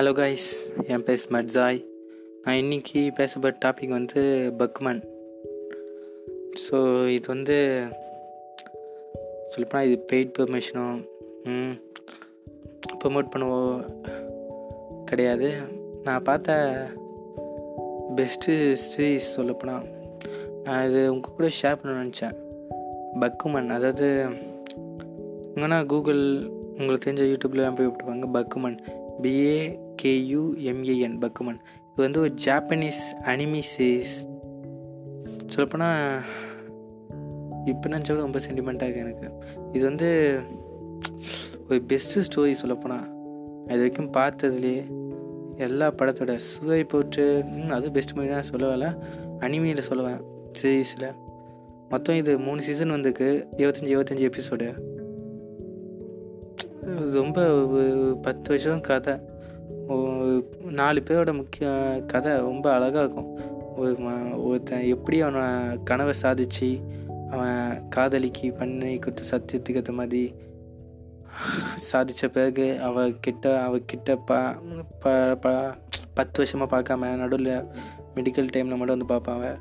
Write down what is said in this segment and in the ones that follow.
Hello guys என் பேர் ஸ்மட்ஜாய் நான் இன்றைக்கி பேசப்பட்ட டாபிக் வந்து பக்மன். ஸோ இது வந்து சொல்லப்போனால் இது பெய்ட் பெர்மிஷனும் ப்ரொமோட் பண்ணுவோ? கிடையாது. நான் பார்த்த பெஸ்ட்டு சீரீஸ் சொல்லப்போனால் நான் இது உங்கள் கூட ஷேர் பண்ண நினச்சேன். பக்குமன் அதாவது இங்கன்னா கூகுள் உங்களுக்கு தெரிஞ்ச யூடியூப்லாம் போய் விட்டுருப்பாங்க. பக்குமன் பிஏகேயூஎம்ஏஎன் பக்குமன். இது வந்து ஒரு ஜாப்பனீஸ் அனிமி சீரீஸ் சொல்லப்போனால் இப்போ நினச்சா கூட ரொம்ப சென்டிமெண்ட்டாக இருக்குது எனக்கு. இது வந்து ஒரு பெஸ்ட்டு ஸ்டோரி சொல்லப்போனால் இது வரைக்கும் பார்த்ததுலேயே எல்லா படத்தோட சுவை போட்டு அது பெஸ்ட் மூவி தான் சொல்லவில்ல அனிமியில் சொல்லுவேன் சீரீஸில் மொத்தம் இது மூணு சீசன் வந்துருக்கு. இருபத்தஞ்சி இருபத்தஞ்சி எபிசோடு ரொம்ப பத்து வருஷம் கதை. நாலு பேரோட முக்கிய கதை ரொம்ப அழகாக இருக்கும். ஒரு ஒருத்தன் எப்படி அவனை கனவை சாதிச்சு அவன் காதலிக்கு பண்ணி கொடுத்த சத்தியத்துக்கு ஏற்ற மாதிரி சாதித்த பிறகு அவகிட்ட அவகிட்ட ப ப பத்து வருஷமாக பார்க்காம நடுவில் மெடிக்கல் டைமில் மட்டும் வந்து பார்ப்பான் அவன்.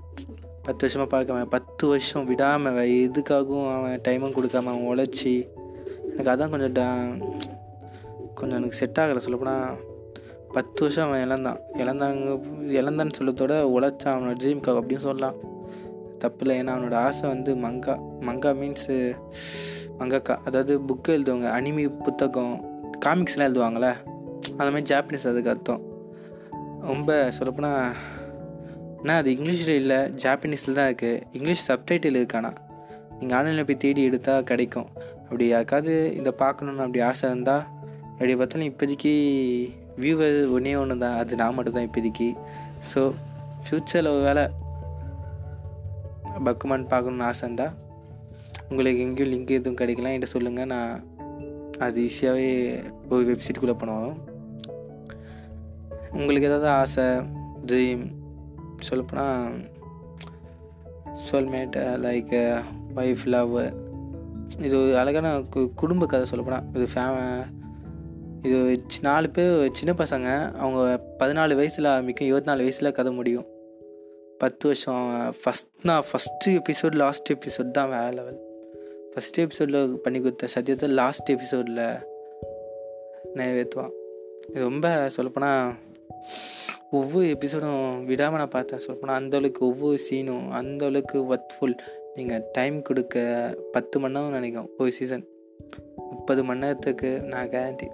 பத்து வருஷமாக பார்க்காம பத்து வருஷம் விடாமல் எதுக்காகவும் அவன் டைமும் கொடுக்காம அவன் உழைச்சி எனக்கு அதான் கொஞ்சம் கொஞ்சம் எனக்கு செட் ஆகலை சொல்லப்போனால் பத்து வருஷம் அவன் இழந்தான். இழந்தாங்க இழந்தான்னு சொல்லத்தோட உழைச்சான் அவனோட ட்ரீம்காக அப்படின்னு சொல்லலாம். தப்பு இல்லை ஏன்னா அவனோட ஆசை வந்து மங்கா. மங்கா மீன்ஸு மங்காக்கா. அதாவது புக்கு எழுதுவாங்க. அனிமி புத்தகம் காமிக்ஸ்லாம் எழுதுவாங்களே அந்த மாதிரி ஜாப்பனீஸ் அதுக்கு அர்த்தம். ரொம்ப சொல்லப்போனால் அண்ணா அது? இங்கிலீஷில் இல்லை. ஜாப்பனீஸில் தான் இருக்குது இங்கிலீஷ் சப்டைட்டில் இருக்கானா? நீங்கள் ஆன்லைனில் போய் தேடி எடுத்தால் கிடைக்கும். அப்படி யாருக்காவது இதை பார்க்கணுன்னு அப்படி ஆசை இருந்தால் அப்படி பார்த்தாலும் இப்போதைக்கு வியூவர் ஒன்றே ஒன்று தான் அது நான் மட்டும் தான் இப்போதைக்கு. ஸோ ஃப்யூச்சரில் ஒரு வேலை பக்குமான் பார்க்கணுன்னு ஆசை இருந்தால் உங்களுக்கு எங்கேயும் லிங்க் எதுவும் கிடைக்கலாம் என்கிட்ட சொல்லுங்கள் நான் அது ஈஸியாகவே ஒரு வெப்சைட்டுக்குள்ளே பண்ணுவோம் உங்களுக்கு ஏதாவது ஆசை ட்ரீம் சொல்லப்போனால் சோல்மேட் லைக் ஒய்ஃப் லவ் இது ஒரு அழகான குடும்ப கதை சொல்லப்போனால் இது ஃபே இது நாலு பேர் சின்ன பசங்க. அவங்க பதினாலு வயசில் ஆரம்பிக்கும் இருபத்தி நாலு வயசில் கதை முடியும். பத்து வருஷம் ஃபஸ்ட் நான் ஃபஸ்ட்டு எபிசோட் லாஸ்ட் எபிசோட் தான் வேறு லெவல் ஃபஸ்ட் எபிசோடில் பண்ணி கொடுத்த சத்தியத்தை லாஸ்ட் எபிசோடில் நிறைவேற்றுவான். இது ரொம்ப சொல்லப்போனால் ஒவ்வொரு எபிசோடும் விடாமல் நான் பார்த்தேன். சொல்லப்போனால் அந்தளவுக்கு ஒவ்வொரு சீனும் அந்தளவுக்கு ஒர்த்ஃபுல் நீங்கள் டைம் கொடுக்க பத்து மணி நேரம் நினைக்கும் ஒரு சீசன் முப்பது மணி நேரத்துக்கு நான் கேரண்டி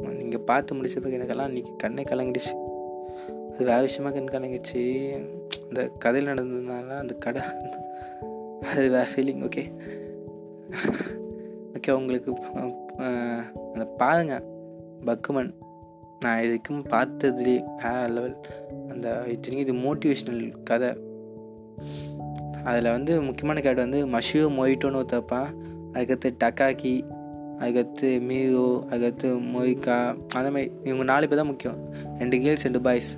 நீங்கள் பார்த்து முடிச்ச பிறகு எனக்கெல்லாம் இன்றைக்கி கண்ணே கலங்கிடுச்சு. அது வேறு விஷயமா கண் கலங்கிடுச்சு. அந்த கதையில் நடந்ததுனால அந்த கடை அது வேறு ஃபீலிங் ஓகே ஓகே உங்களுக்கு அந்த பாருங்க. பக்குமன் நான் இதுக்கும் பார்த்ததுலேயே வேறு லெவல் அந்த இத்தனைக்கும் இது மோட்டிவேஷ்னல் கதை. அதில் வந்து முக்கியமான கேட் வந்து மஷியோ மொயிட்டோன்னு ஒருத்தப்பான் அதுக்கடுத்து டக்காக்கி அதுக்கடுத்து மீரோ அதுக்கடுத்து மொய்கா அந்த மாதிரி இவங்க நாலு பேர் தான் முக்கியம். ரெண்டு கேர்ள்ஸ் ரெண்டு பாய்ஸ்.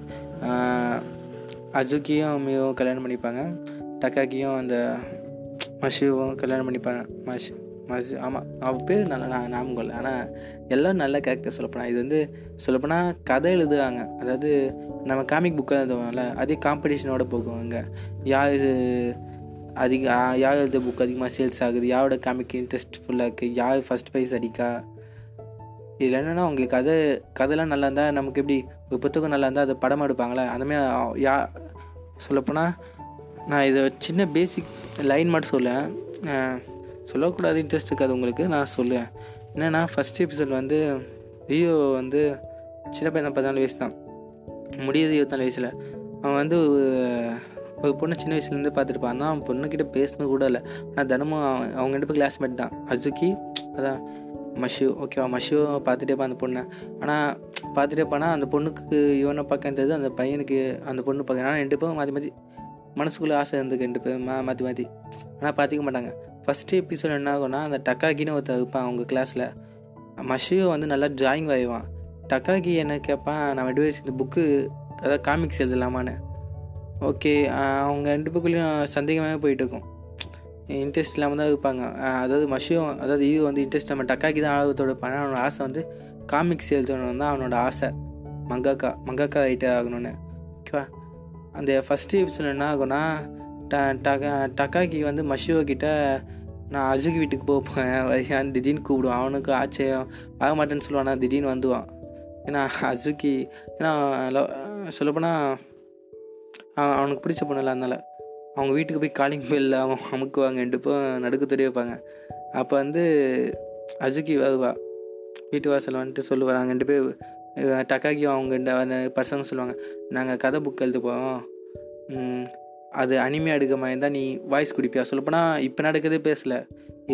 அசுக்கியும் மீரோ கல்யாணம் பண்ணிப்பாங்க. டக்காக்கியும் அந்த மஷூவும் கல்யாணம் பண்ணிப்பாங்க. மஷ் மஷ் ஆமாம் அவள் பேர் நல்லா நான் ஞாபகம் இல்லை ஆனால் எல்லாம் நல்ல கேரக்டர் சொல்லப்போனால் இது வந்து சொல்லப்போனால் கதை எழுதுவாங்க அதாவது நம்ம காமிக் புக்காக எழுதுவோம்ல அதே காம்படிஷனோட போகும் அங்கே. யார் இது அதிக யார் எழுத புக் அதிகமாக சேல்ஸ் ஆகுது யாரோட காமிக் இன்ட்ரெஸ்ட் ஃபுல்லாக இருக்குது யார் ஃபஸ்ட் ப்ரைஸ் அடிக்கா? இதில் என்னென்னா அவங்க கதை கதைலாம் நல்லா இருந்தால் நமக்கு எப்படி ஒரு புத்தகம் நல்லா இருந்தால் அதை படம் எடுப்பாங்களே? அந்தமாதிரி யா சொல்லப்போனால் நான் இதை சின்ன பேசிக் லைன் மட்டும் சொல்லேன் சொல்லக்கூடாது இன்ட்ரெஸ்ட் இருக்காது உங்களுக்கு நான் சொல்லுவேன். என்னென்னா ஃபஸ்ட் எபிசோட் வந்து ரியோ வந்து சின்ன பையன் பதினாலு வயசு தான். முடியுது இருபத்தாலு வயசில். அவன் வந்து ஒரு பொண்ணு சின்ன வயசுலேருந்து பார்த்துருப்பான் தான் அவன் பொண்ணுக்கிட்ட பேசணும் கூட இல்லை. ஆனால் தினமும் அவன் அவங்க ரெண்டு பேர் கிளாஸ்மேட் தான். அசுக்கி அதான் மஷு. ஓகேவா மஷு பார்த்துட்டே இருப்பான் அந்த பொண்ணை. ஆனால் பார்த்துட்டே போனால் அந்த பொண்ணுக்கு இவனை பார்க்கறது அந்த பையனுக்கு அந்த பொண்ணு பார்க்க ஆனால் ரெண்டு பேரும் மாற்றி மாற்றி மனசுக்குள்ளே ஆசை இருந்துக்கு ரெண்டு பேரும் மா மாற்றி மாற்றி ஆனால் பார்த்துக்க மாட்டாங்க. ஃபஸ்ட்டு எபிசோட் என்ன ஆகும்னா அந்த டக்காக்கின்னு ஒருத்தர் இருப்பான் அவங்க கிளாஸில் மஷியோ வந்து நல்லா ட்ராயிங் வரைவான். டக்காகி என்ன கேட்பான் நான் ரெண்டு பேர் இந்த புக்கு அதாவது காமிக்ஸ் எழுதலாமான்னு ஓகே அவங்க ரெண்டு பக்கம்லையும் சந்தேகமாகவே போயிட்டு இருக்கும். இன்ட்ரெஸ்ட் இல்லாமல் தான் இருப்பாங்க. அதாவது மஷியும் அதாவது ஈவ் வந்து இன்ட்ரெஸ்ட் நம்ம டக்காக்கி தான் ஆர்வத்தோட பண்ண அவனோட ஆசை வந்து காமிக்ஸ் எழுதணும் தான் அவனோட ஆசை. மங்காக்கா மங்காக்கா ஆகிட்டே ஆகணும்னு. ஓகேவா அந்த ஃபஸ்ட்டு எபிசோட் என்ன ஆகும்னா ட டகா டக்காக்கி வந்து மஷியோ கிட்ட நான் அசுகி வீட்டுக்கு போக போகிறேன் திடீர்னு கூப்பிடுவான். அவனுக்கு ஆச்சரியம். ஆக மாட்டேன்னு சொல்லுவான் திடீர்னு வந்துவான் ஏன்னா அசுகி ஏன்னா சொல்லப்போனால் அவனுக்கு பிடிச்ச பொண்ணுல அதனால. அவங்க வீட்டுக்கு போய் காலிங் பெல்ல அவன் அமுக்குவாங்க ரெண்டு பேரும் நடுக்கு தெரிய வைப்பாங்க. அப்போ வந்து அஜுக்கி வருவா. வீட்டு வாசல் வந்துட்டு சொல்லுவார் நாங்கள் ரெண்டு பேர் டக்காக்கியும் அவங்க பசங்க சொல்லுவாங்க நாங்கள் கதை புக் எழுத போகிறோம் அது அனிமே எடுக்க மாதிரி தான் நீ வாய்ஸ் குடிப்பியா? சொல்லப்போனால் இப்போ நடக்கிறதே பேசலை.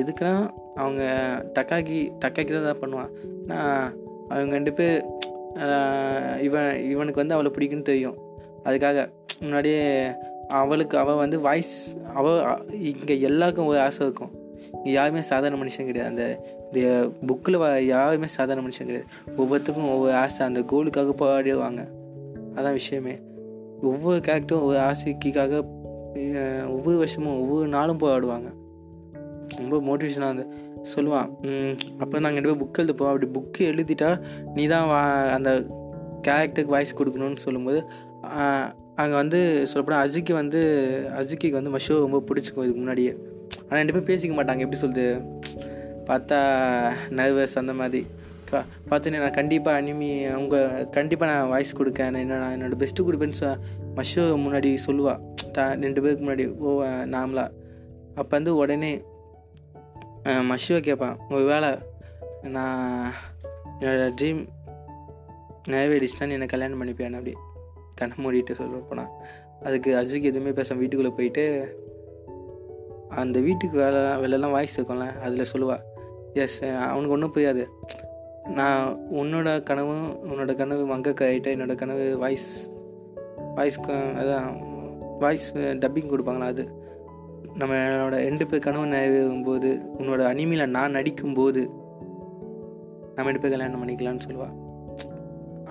எதுக்குன்னா அவங்க டக்காக்கி டக்காக்கி தான் தான் பண்ணுவான் நான் அவங்க ரெண்டு பேர் இவன் இவனுக்கு வந்து அவளை பிடிக்குன்னு தெரியும். அதுக்காக முன்னாடியே அவளுக்கு அவள் வந்து வாய்ஸ் அவள் இங்கே எல்லாருக்கும் ஒரு ஆசை இருக்கும். இங்கே யாருமே சாதாரண மனுஷன் கிடையாது. அந்த இந்த புக்கில் யாருமே சாதாரண மனுஷன் கிடையாது. ஒவ்வொருத்துக்கும் ஒவ்வொரு ஆசை. அந்த கோலுக்காக போராடுவாங்க அதான் விஷயமே. ஒவ்வொரு கேரக்டரும் ஒவ்வொரு ஆசைக்காக ஒவ்வொரு வருஷமும் ஒவ்வொரு நாளும் போராடுவாங்க ரொம்ப மோட்டிவேஷனாக அந்த சொல்லுவான். அப்புறம் நாங்கள் ரெண்டு பேர் புக் எழுதுப்போம் அப்படி புக்கு எழுதிட்டா நீ தான் வா அந்த கேரக்டருக்கு வாய்ஸ் கொடுக்கணும்னு சொல்லும்போது அங்கே வந்து சொல்லப்போனால் அஜிக்கு வந்து அஜிக்கு வந்து மஷோ ரொம்ப பிடிச்சிக்கும் இதுக்கு முன்னாடியே. ஆனால் ரெண்டு பேரும் பேசிக்க மாட்டாங்க எப்படி சொல்லுது பார்த்தா நர்வஸ் அந்த மாதிரி. பார்த்தோன்னே நான் கண்டிப்பாக அனிமி அவங்க கண்டிப்பாக நான் வாய்ஸ் கொடுக்கேன். என்ன நான் என்னோடய பெஸ்ட்டு கொடுப்பேன்னு சொ மஷோ முன்னாடி சொல்லுவாள் டா ரெண்டு பேருக்கு முன்னாடி ஓ நாமளா. அப்போ வந்து உடனே மஷுவை கேட்பான் ஒரு வேலை நான் என்னோடய ட்ரீம் நிறைவேறிச்சுன்னா என்னை கல்யாணம் பண்ணிப்பேன் அப்படி. கண்ணை மூடிட்டு சொல்ல போனால் அதுக்கு அஜுக்கு எதுவுமே பேச வீட்டுக்குள்ளே போயிட்டு அந்த வீட்டுக்கு வேலை வெளிலலாம் வாய்ஸ் இருக்கும்ல அதில் சொல்லுவாள் எஸ் அவனுக்கு ஒன்றும் புரியாது. நான் உன்னோட கனவும் உன்னோட கனவு மங்கக்க ஆகிட்ட என்னோட கனவு வாய்ஸ் வாய்ஸ் அதான் வாய்ஸ் டப்பிங் கொடுப்பாங்களா அது. நம்ம என்னோட ரெண்டு பேர் கனவு நிறைவேறும் போது உன்னோட அனிமையில் நான் நடிக்கும்போது நம்ம ரெண்டு பேர் கல்யாணம் பண்ணிக்கலாம்னு சொல்லுவாள்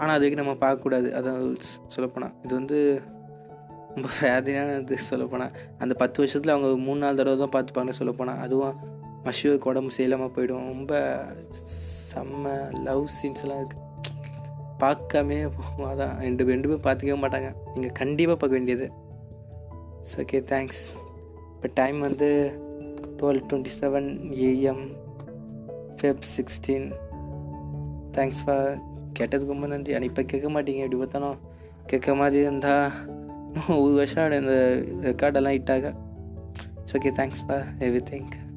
ஆனால் அது வரைக்கும் நம்ம பார்க்கக்கூடாது. அதான் சொல்லப்போனால் இது வந்து ரொம்ப வேதனையானது சொல்லப்போனால் அந்த பத்து வருஷத்தில் அவங்க மூணு நாலு தடவை தான் பார்த்துப்பாங்க சொல்லப்போனால் அதுவும் மஷூருக்கு உடம்பு செய்யலாமல் போயிடும். ரொம்ப செம்ம லவ் சீன்ஸ்லாம் இருக்குது பார்க்காமே போகும் அதான் ரெண்டு ரெண்டு பேரும் பார்த்துக்கவே மாட்டாங்க. நீங்கள் கண்டிப்பாக பார்க்க வேண்டியது. இட்ஸ் ஓகே தேங்க்ஸ் இப்போ டைம் வந்து twelve twenty seven AM Feb sixteen thanks for கேட்டதுக்கு ரொம்ப நன்றி ஆனால் இப்போ கேட்க மாட்டீங்க எப்படி பார்த்தாலும் கேட்க மாதிரி இருந்தால் இன்னும் ஒரு வருஷம் இந்த ரெக்கார்டெல்லாம் ஹிட்டாக it's okay thanks for everything